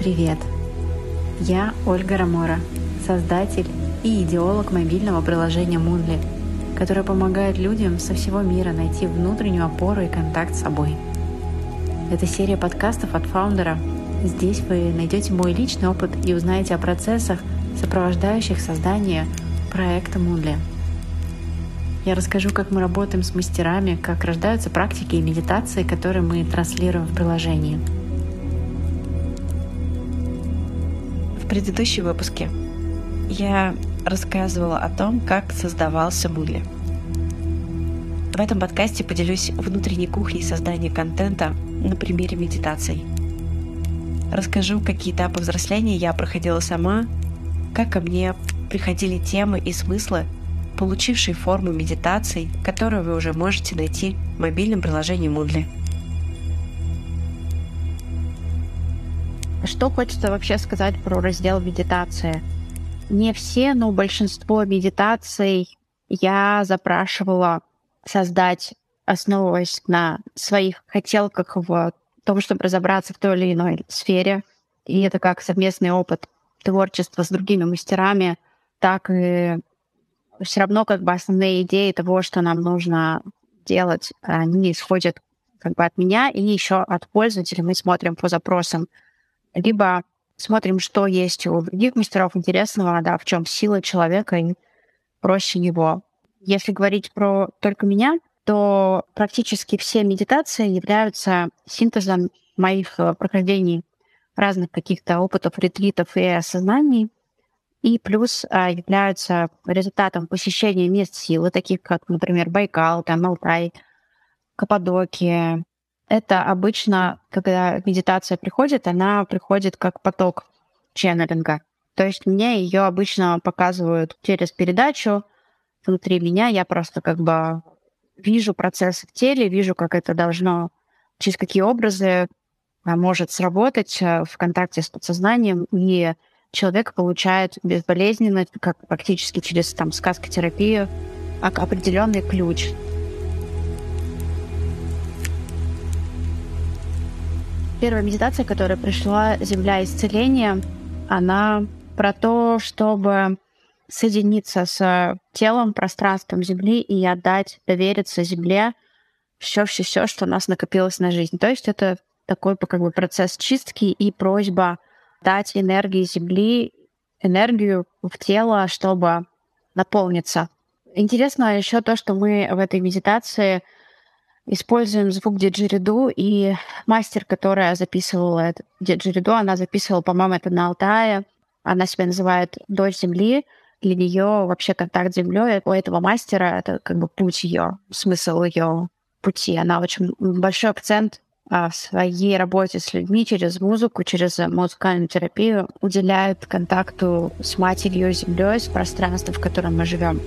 Привет! Я Ольга Рамора, создатель и идеолог мобильного приложения Moonly, которое помогает людям со всего мира найти внутреннюю опору и контакт с собой. Это серия подкастов от фаундера. Здесь вы найдете мой личный опыт и узнаете о процессах, сопровождающих создание проекта Moonly. Я расскажу, как мы работаем с мастерами, как рождаются практики и медитации, которые мы транслируем в приложении – предыдущем выпуске я рассказывала о том, как создавался Мудли. В этом подкасте поделюсь внутренней кухней создания контента на примере медитаций. Расскажу, какие этапы взросления я проходила сама, как ко мне приходили темы и смыслы, получившие форму медитаций, которую вы уже можете найти в мобильном приложении Moodle. Что хочется вообще сказать про раздел медитации? Не все, но большинство медитаций я запрашивала создать, основываясь на своих хотелках в том, чтобы разобраться в той или иной сфере. И это как совместный опыт творчества с другими мастерами, так и все равно как бы основные идеи того, что нам нужно делать, они исходят как бы от меня и еще от пользователя. Мы смотрим по запросам либо смотрим, что есть у других мастеров интересного, да, в чем сила человека и проще его. Если говорить про только меня, то практически все медитации являются синтезом моих э, прохождений разных каких-то опытов, ретритов и осознаний, и плюс а, являются результатом посещения мест силы, таких как, например, Байкал, там, Алтай, Каппадокия, это обычно, когда медитация приходит, она приходит как поток ченнелинга. То есть мне ее обычно показывают через передачу внутри меня. Я просто как бы вижу процесс в теле, вижу, как это должно, через какие образы может сработать э, в контакте с подсознанием, и человек получает безболезненно, как практически через там сказкотерапию, определенный ключ Первая медитация, которая пришла, Земля исцеления, она про то, чтобы соединиться с телом, пространством Земли и отдать, довериться Земле все-все-все, что у нас накопилось на жизнь. То есть это такой как бы процесс чистки и просьба дать энергии Земли, энергию в тело, чтобы наполниться. Интересно еще то, что мы в этой медитации используем звук диджериду, и мастер, которая записывала этот диджериду, она записывала, по-моему, это на Алтае. Она себя называет «Дочь Земли». Для нее вообще контакт с Землей у этого мастера это как бы путь ее, смысл ее пути. Она очень большой акцент а, в своей работе с людьми через музыку, через музыкальную терапию уделяет контакту с матерью Землей, с пространством, в котором мы живем.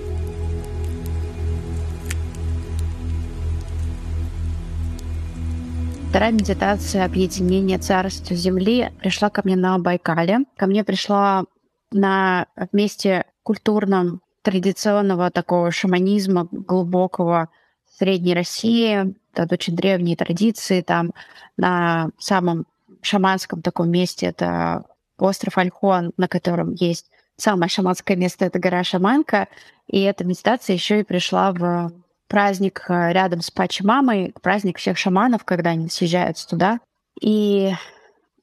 Вторая медитация объединения царства Земли пришла ко мне на Байкале. Ко мне пришла на месте культурном традиционного такого шаманизма глубокого Средней России, это очень древние традиции, там на самом шаманском таком месте это остров Альхон, на котором есть самое шаманское место, это гора Шаманка, и эта медитация еще и пришла в праздник э, рядом с Пачи-мамой, праздник всех шаманов, когда они съезжаются туда. И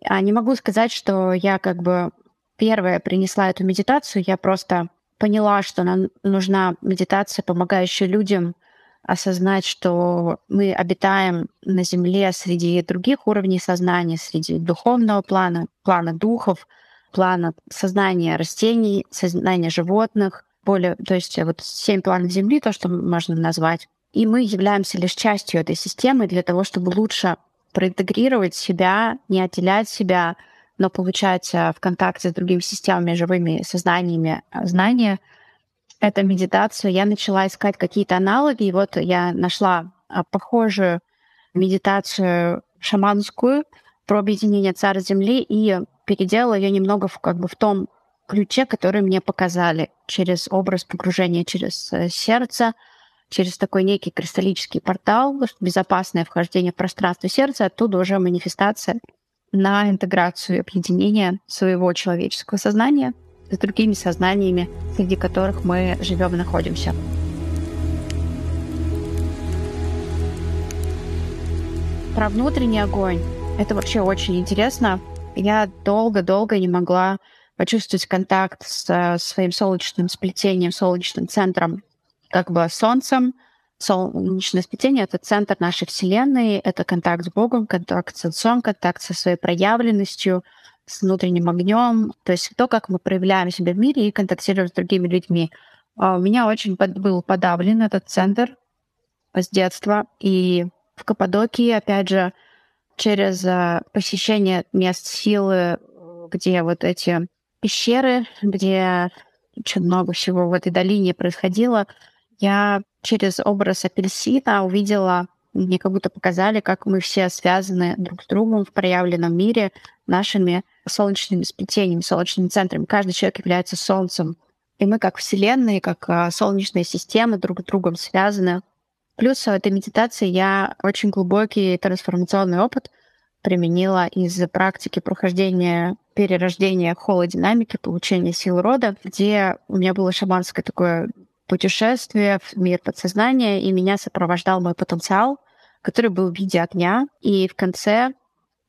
а, не могу сказать, что я как бы первая принесла эту медитацию, я просто поняла, что нам нужна медитация, помогающая людям осознать, что мы обитаем на Земле среди других уровней сознания, среди духовного плана, плана духов, плана сознания растений, сознания животных, более, то есть вот семь планов Земли, то, что можно назвать. И мы являемся лишь частью этой системы для того, чтобы лучше проинтегрировать себя, не отделять себя, но получать э, в контакте с другими системами, живыми сознаниями э, знания. Это медитацию. Я начала искать какие-то аналоги, и вот я нашла э, похожую медитацию шаманскую про объединение царя Земли и переделала ее немного в, как бы в том ключе, который мне показали через образ погружения через э, сердце, через такой некий кристаллический портал, безопасное вхождение в пространство сердца, оттуда уже манифестация на интеграцию и объединение своего человеческого сознания с другими сознаниями, среди которых мы живем и находимся. Про внутренний огонь. Это вообще очень интересно. Я долго-долго не могла почувствовать контакт с своим солнечным сплетением, солнечным центром, как бы Солнцем. Солнечное сплетение — это центр нашей Вселенной, это контакт с Богом, контакт с Отцом, контакт со своей проявленностью, с внутренним огнем, то есть то, как мы проявляем себя в мире и контактируем с другими людьми. А у меня очень был подавлен этот центр с детства, и в Каппадокии, опять же, через э, посещение мест силы, где вот эти пещеры, где очень много всего в этой долине происходило, я через образ апельсина увидела, мне как будто показали, как мы все связаны друг с другом в проявленном мире нашими солнечными сплетениями, солнечными центрами. Каждый человек является солнцем. И мы как Вселенная, как а, солнечные системы друг с другом связаны. Плюс в этой медитации я очень глубокий трансформационный опыт применила из практики прохождения перерождения холодинамики, получения сил рода, где у меня было шаманское такое путешествие в мир подсознания, и меня сопровождал мой потенциал, который был в виде огня. И в конце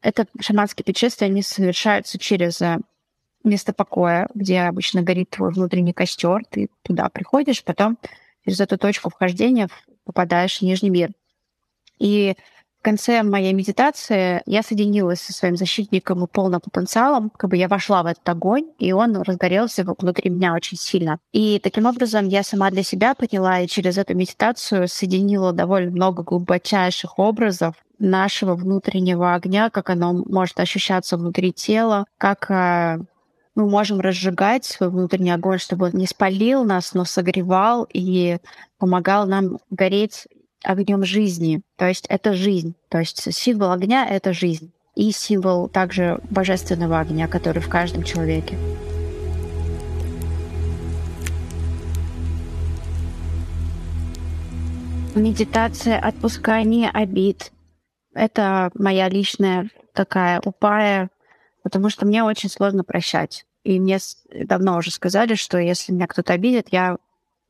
это шаманские путешествия, они совершаются через э, место покоя, где обычно горит твой внутренний костер. Ты туда приходишь, потом через эту точку вхождения попадаешь в Нижний мир. И в конце моей медитации я соединилась со своим защитником и полным потенциалом, как бы я вошла в этот огонь, и он разгорелся внутри меня очень сильно. И таким образом я сама для себя поняла и через эту медитацию соединила довольно много глубочайших образов нашего внутреннего огня, как оно может ощущаться внутри тела, как э, мы можем разжигать свой внутренний огонь, чтобы он не спалил нас, но согревал и помогал нам гореть огнем жизни. То есть это жизнь. То есть символ огня — это жизнь. И символ также божественного огня, который в каждом человеке. Медитация отпускания обид. Это моя личная такая упая, потому что мне очень сложно прощать. И мне давно уже сказали, что если меня кто-то обидит, я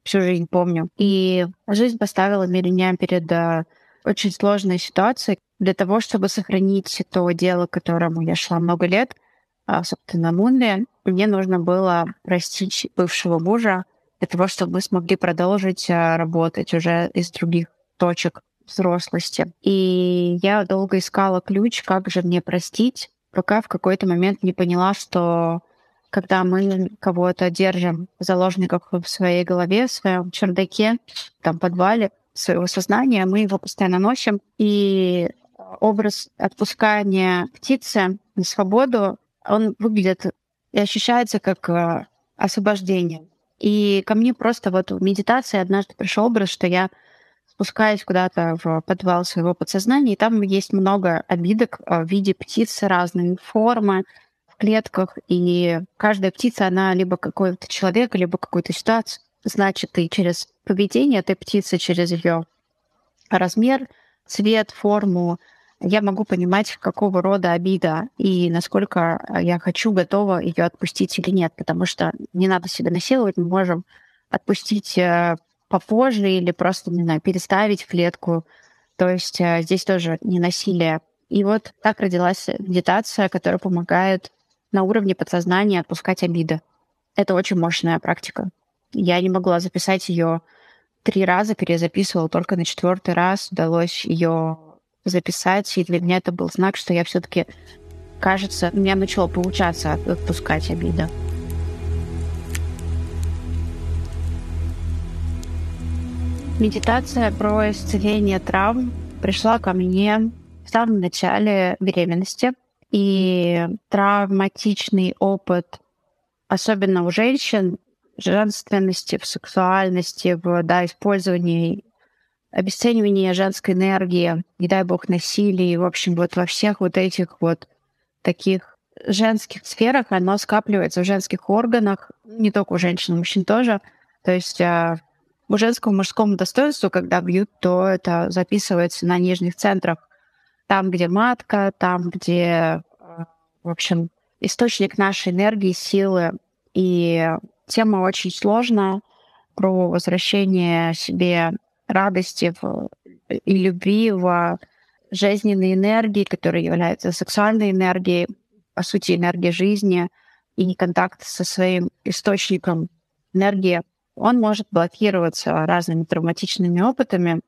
всю жизнь помню. И жизнь поставила меня перед э, очень сложной ситуацией. Для того, чтобы сохранить то дело, к которому я шла много лет, а, собственно, Мунли, мне нужно было простить бывшего мужа для того, чтобы мы смогли продолжить э, работать уже из других точек взрослости. И я долго искала ключ, как же мне простить, пока в какой-то момент не поняла, что когда мы кого-то держим в заложниках в своей голове, в своем чердаке, там, подвале своего сознания, мы его постоянно носим. И образ отпускания птицы на свободу, он выглядит и ощущается как э, освобождение. И ко мне просто вот в медитации однажды пришел образ, что я спускаюсь куда-то в подвал своего подсознания, и там есть много обидок э, в виде птиц разной формы, клетках, и каждая птица, она либо какой-то человек, либо какую-то ситуацию. Значит, и через поведение этой птицы, через ее размер, цвет, форму, я могу понимать, какого рода обида и насколько я хочу, готова ее отпустить или нет, потому что не надо себя насиловать, мы можем отпустить э, попозже или просто, не знаю, переставить в клетку. То есть э, здесь тоже не насилие. И вот так родилась медитация, которая помогает на уровне подсознания отпускать обиды. Это очень мощная практика. Я не могла записать ее три раза, перезаписывала, только на четвертый раз удалось ее записать, и для меня это был знак, что я все-таки, кажется, у меня начало получаться отпускать обиды. Медитация про исцеление травм пришла ко мне в самом начале беременности. И травматичный опыт, особенно у женщин, женственности, в сексуальности, в да, использовании, обесценивании женской энергии, не дай бог, насилии, в общем, вот во всех вот этих вот таких женских сферах оно скапливается в женских органах, не только у женщин, у мужчин тоже. То есть а, у женского мужскому достоинству, когда бьют, то это записывается на нижних центрах там, где матка, там, где э, в общем, источник нашей энергии, силы. И тема очень сложная про возвращение себе радости в, и любви в жизненной энергии, которая является сексуальной энергией, по сути, энергией жизни, и контакт со своим источником энергии, он может блокироваться разными травматичными опытами.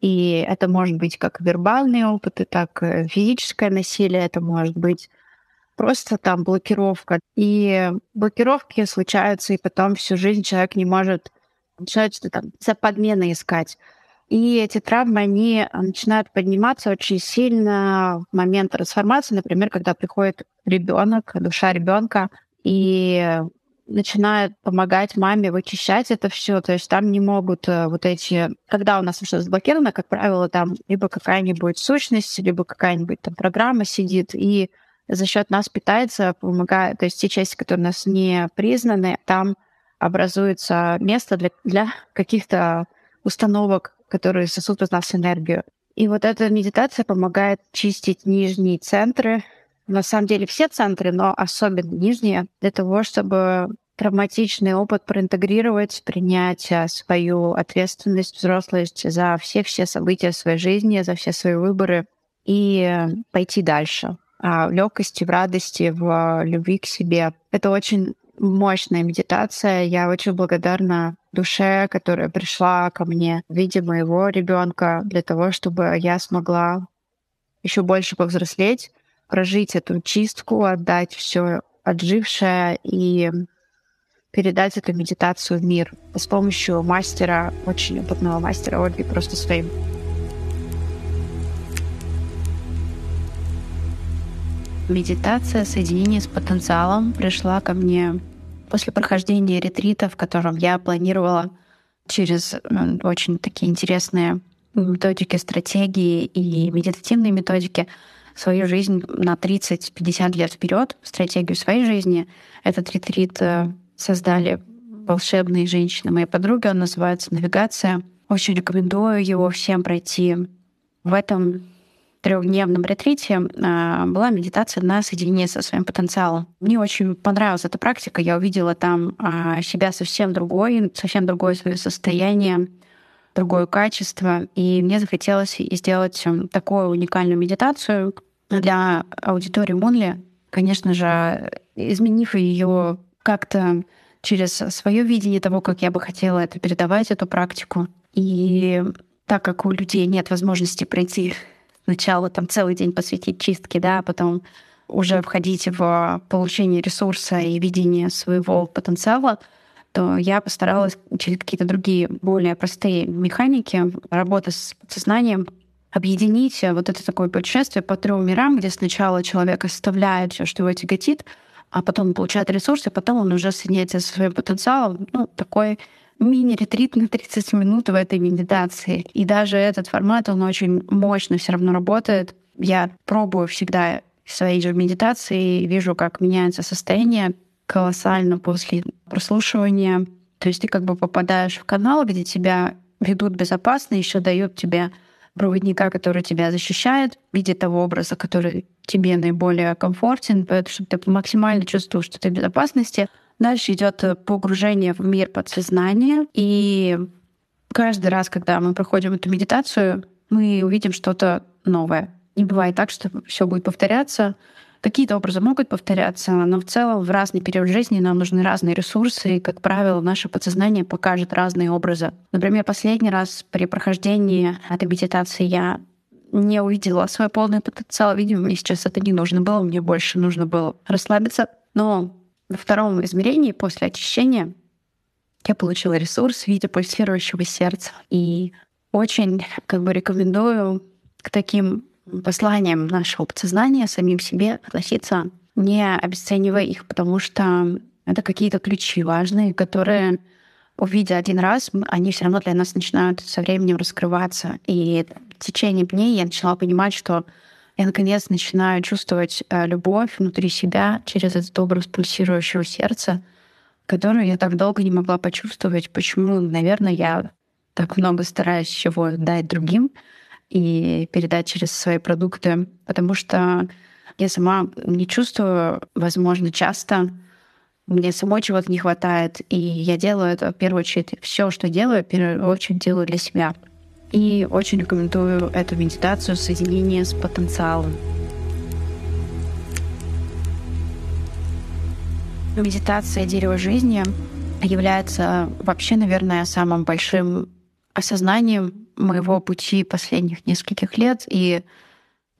И это может быть как вербальные опыты, так и физическое насилие, это может быть просто там блокировка. И блокировки случаются, и потом всю жизнь человек не может начинает что там за подмены искать. И эти травмы, они начинают подниматься очень сильно в момент трансформации, например, когда приходит ребенок, душа ребенка, и начинает помогать маме вычищать это все. То есть там не могут э, вот эти... Когда у нас что-то заблокировано, как правило, там либо какая-нибудь сущность, либо какая-нибудь там программа сидит, и за счет нас питается, помогает. То есть те части, которые у нас не признаны, там образуется место для, для каких-то установок, которые сосут из нас энергию. И вот эта медитация помогает чистить нижние центры, на самом деле все центры, но особенно нижние, для того, чтобы травматичный опыт проинтегрировать, принять а, свою ответственность, взрослость за все-все события своей жизни, за все свои выборы и пойти дальше. А в легкости, в радости, в любви к себе. Это очень мощная медитация. Я очень благодарна душе, которая пришла ко мне в виде моего ребенка для того, чтобы я смогла еще больше повзрослеть, прожить эту чистку, отдать все отжившее и передать эту медитацию в мир с помощью мастера, очень опытного мастера Ольги, просто своим. Медитация соединения с потенциалом пришла ко мне после прохождения ретрита, в котором я планировала через очень такие интересные методики, стратегии и медитативные методики свою жизнь на 30-50 лет вперед, стратегию своей жизни. Этот ретрит э, создали волшебные женщины моей подруги, он называется «Навигация». Очень рекомендую его всем пройти. В этом трехдневном ретрите э, была медитация на соединение со своим потенциалом. Мне очень понравилась эта практика. Я увидела там э, себя совсем другой, совсем другое свое состояние, другое качество. И мне захотелось сделать такую уникальную медитацию, для аудитории Монли, конечно же, изменив ее как-то через свое видение того, как я бы хотела это передавать, эту практику. И так как у людей нет возможности пройти сначала там целый день посвятить чистке, да, а потом уже входить в получение ресурса и видение своего потенциала, то я постаралась через какие-то другие более простые механики работы с подсознанием объединить э, вот это такое путешествие по трем мирам, где сначала человек оставляет все, что его тяготит, а потом получает ресурсы, потом он уже соединяется со своим потенциалом. Ну, такой мини-ретрит на 30 минут в этой медитации. И даже этот формат, он очень мощно все равно работает. Я пробую всегда свои же медитации вижу, как меняется состояние колоссально после прослушивания. То есть ты как бы попадаешь в канал, где тебя ведут безопасно, еще дают тебе проводника, который тебя защищает в виде того образа, который тебе наиболее комфортен, поэтому чтобы ты максимально чувствовал, что ты в безопасности. Дальше идет погружение в мир подсознания. И каждый раз, когда мы проходим эту медитацию, мы увидим что-то новое. Не бывает так, что все будет повторяться. Какие-то образы могут повторяться, но в целом в разный период жизни нам нужны разные ресурсы, и, как правило, наше подсознание покажет разные образы. Например, последний раз при прохождении этой медитации я не увидела свой полный потенциал. Видимо, мне сейчас это не нужно было, мне больше нужно было расслабиться. Но во втором измерении, после очищения, я получила ресурс в виде пульсирующего сердца. И очень как бы рекомендую к таким посланием нашего подсознания самим себе относиться, не обесценивая их, потому что это какие-то ключи важные, которые, увидя один раз, они все равно для нас начинают со временем раскрываться. И в течение дней я начала понимать, что я наконец начинаю чувствовать э, любовь внутри себя через этот образ пульсирующего сердца, которую я так долго не могла почувствовать. Почему, наверное, я так много стараюсь чего дать другим, и передать через свои продукты, потому что Я сама не чувствую, возможно, часто. Мне самой чего-то не хватает, и я делаю это в первую очередь. Все, что делаю, в первую очередь делаю для себя. И очень рекомендую эту медитацию соединение с потенциалом. Медитация дерева жизни является вообще, наверное, самым большим осознанием моего пути последних нескольких лет. И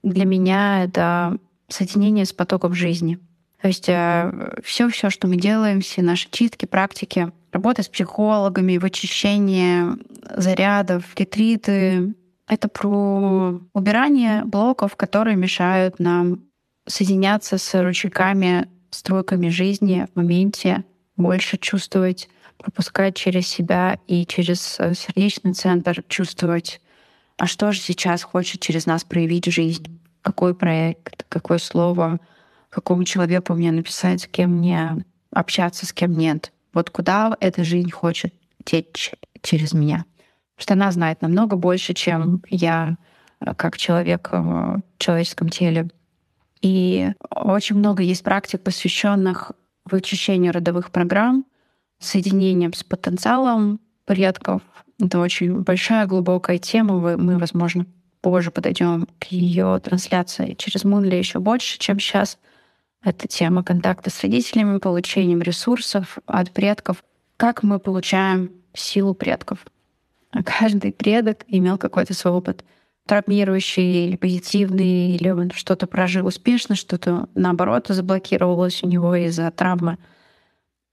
для меня это соединение с потоком жизни. То есть э, все, что мы делаем, все наши чистки, практики, работа с психологами, вычищение зарядов, ретриты, это про убирание блоков, которые мешают нам соединяться с ручейками, стройками жизни в моменте, больше чувствовать, пропускать через себя и через э, сердечный центр чувствовать, а что же сейчас хочет через нас проявить жизнь, какой проект, какое слово, какому человеку мне написать, с кем мне общаться, с кем нет. Вот куда эта жизнь хочет течь через меня. Потому что она знает намного больше, чем я э, как человек в человеческом теле. И очень много есть практик, посвященных вычищению родовых программ, соединением с потенциалом предков. Это очень большая, глубокая тема. Мы, возможно, позже подойдем к ее трансляции через Мунли еще больше, чем сейчас. Это тема контакта с родителями, получением ресурсов от предков. Как мы получаем силу предков? Каждый предок имел какой-то свой опыт травмирующий или позитивный, или он что-то прожил успешно, что-то наоборот заблокировалось у него из-за травмы.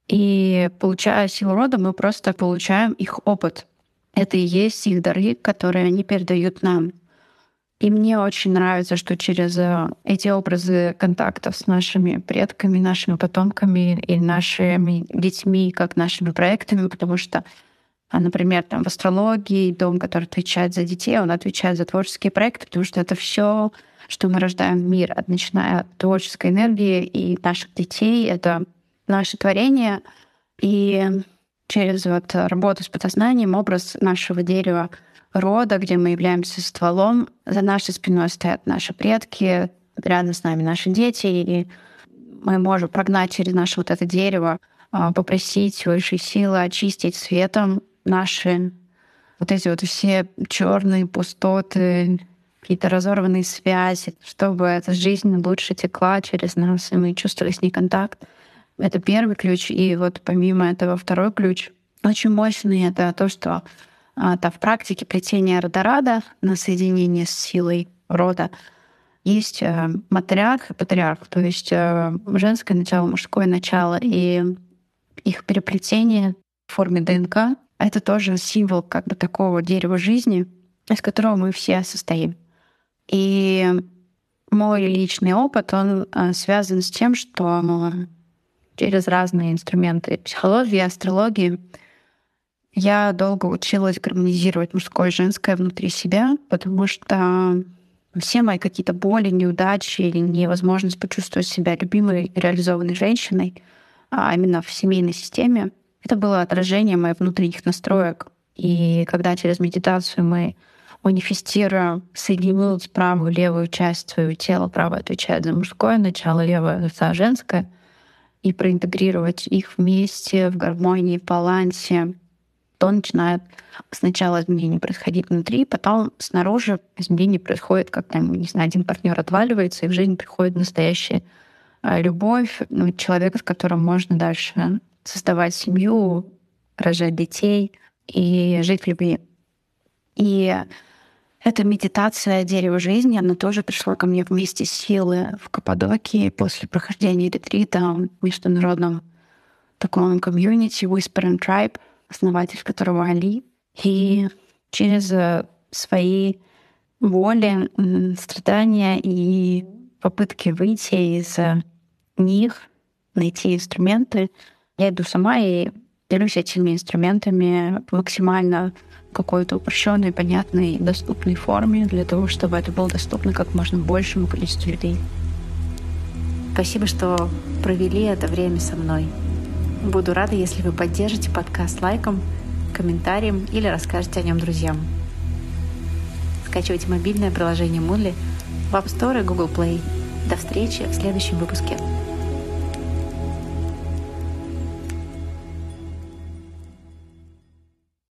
И получая силу рода, мы просто получаем их опыт. Это и есть их дары, которые они передают нам. И мне очень нравится, что через э, эти образы контактов с нашими предками, нашими потомками и нашими детьми, как нашими проектами, потому что а, например, там в астрологии, дом, который отвечает за детей, он отвечает за творческие проекты, потому что это все, что мы рождаем в мир, начиная от творческой энергии и наших детей, это наше творение. И через вот работу с подсознанием образ нашего дерева рода, где мы являемся стволом, за нашей спиной стоят наши предки, рядом с нами наши дети, и мы можем прогнать через наше вот это дерево, а, попросить высшей силы очистить светом наши вот эти вот все черные пустоты, какие-то разорванные связи, чтобы эта жизнь лучше текла через нас, и мы чувствовали с ней контакт. Это первый ключ. И вот помимо этого второй ключ очень мощный — это то, что а, в практике плетения родорада на соединение с силой рода есть э, матриарх и патриарх, то есть э, женское начало, мужское начало, и их переплетение в форме ДНК это тоже символ как бы такого дерева жизни, из которого мы все состоим. И мой личный опыт, он а, связан с тем, что через разные инструменты психологии, астрологии я долго училась гармонизировать мужское и женское внутри себя, потому что все мои какие-то боли, неудачи или невозможность почувствовать себя любимой, реализованной женщиной, а именно в семейной системе, это было отражение моих внутренних настроек. И когда через медитацию мы манифестируем, соединить правую левую часть своего тела, правая отвечает за мужское начало, левая за женское, и проинтегрировать их вместе в гармонии, в балансе, то начинает сначала изменения происходить внутри, потом снаружи изменения происходят, когда, не знаю, один партнер отваливается, и в жизнь приходит настоящая а, любовь, ну, человека, с которым можно дальше создавать семью, рожать детей и жить в любви. И эта медитация дерева жизни, она тоже пришла ко мне вместе с силы в Каппадокии после прохождения ретрита в международном таком комьюнити Whispering Tribe, основатель которого Али. И через э, свои воли, страдания и попытки выйти из них, найти инструменты, я иду сама и делюсь этими инструментами максимально какой-то упрощенной, понятной, доступной форме для того, чтобы это было доступно как можно большему количеству людей. Спасибо, что провели это время со мной. Буду рада, если вы поддержите подкаст лайком, комментарием или расскажете о нем друзьям. Скачивайте мобильное приложение Moodle в App Store и Google Play До встречи в следующем выпуске.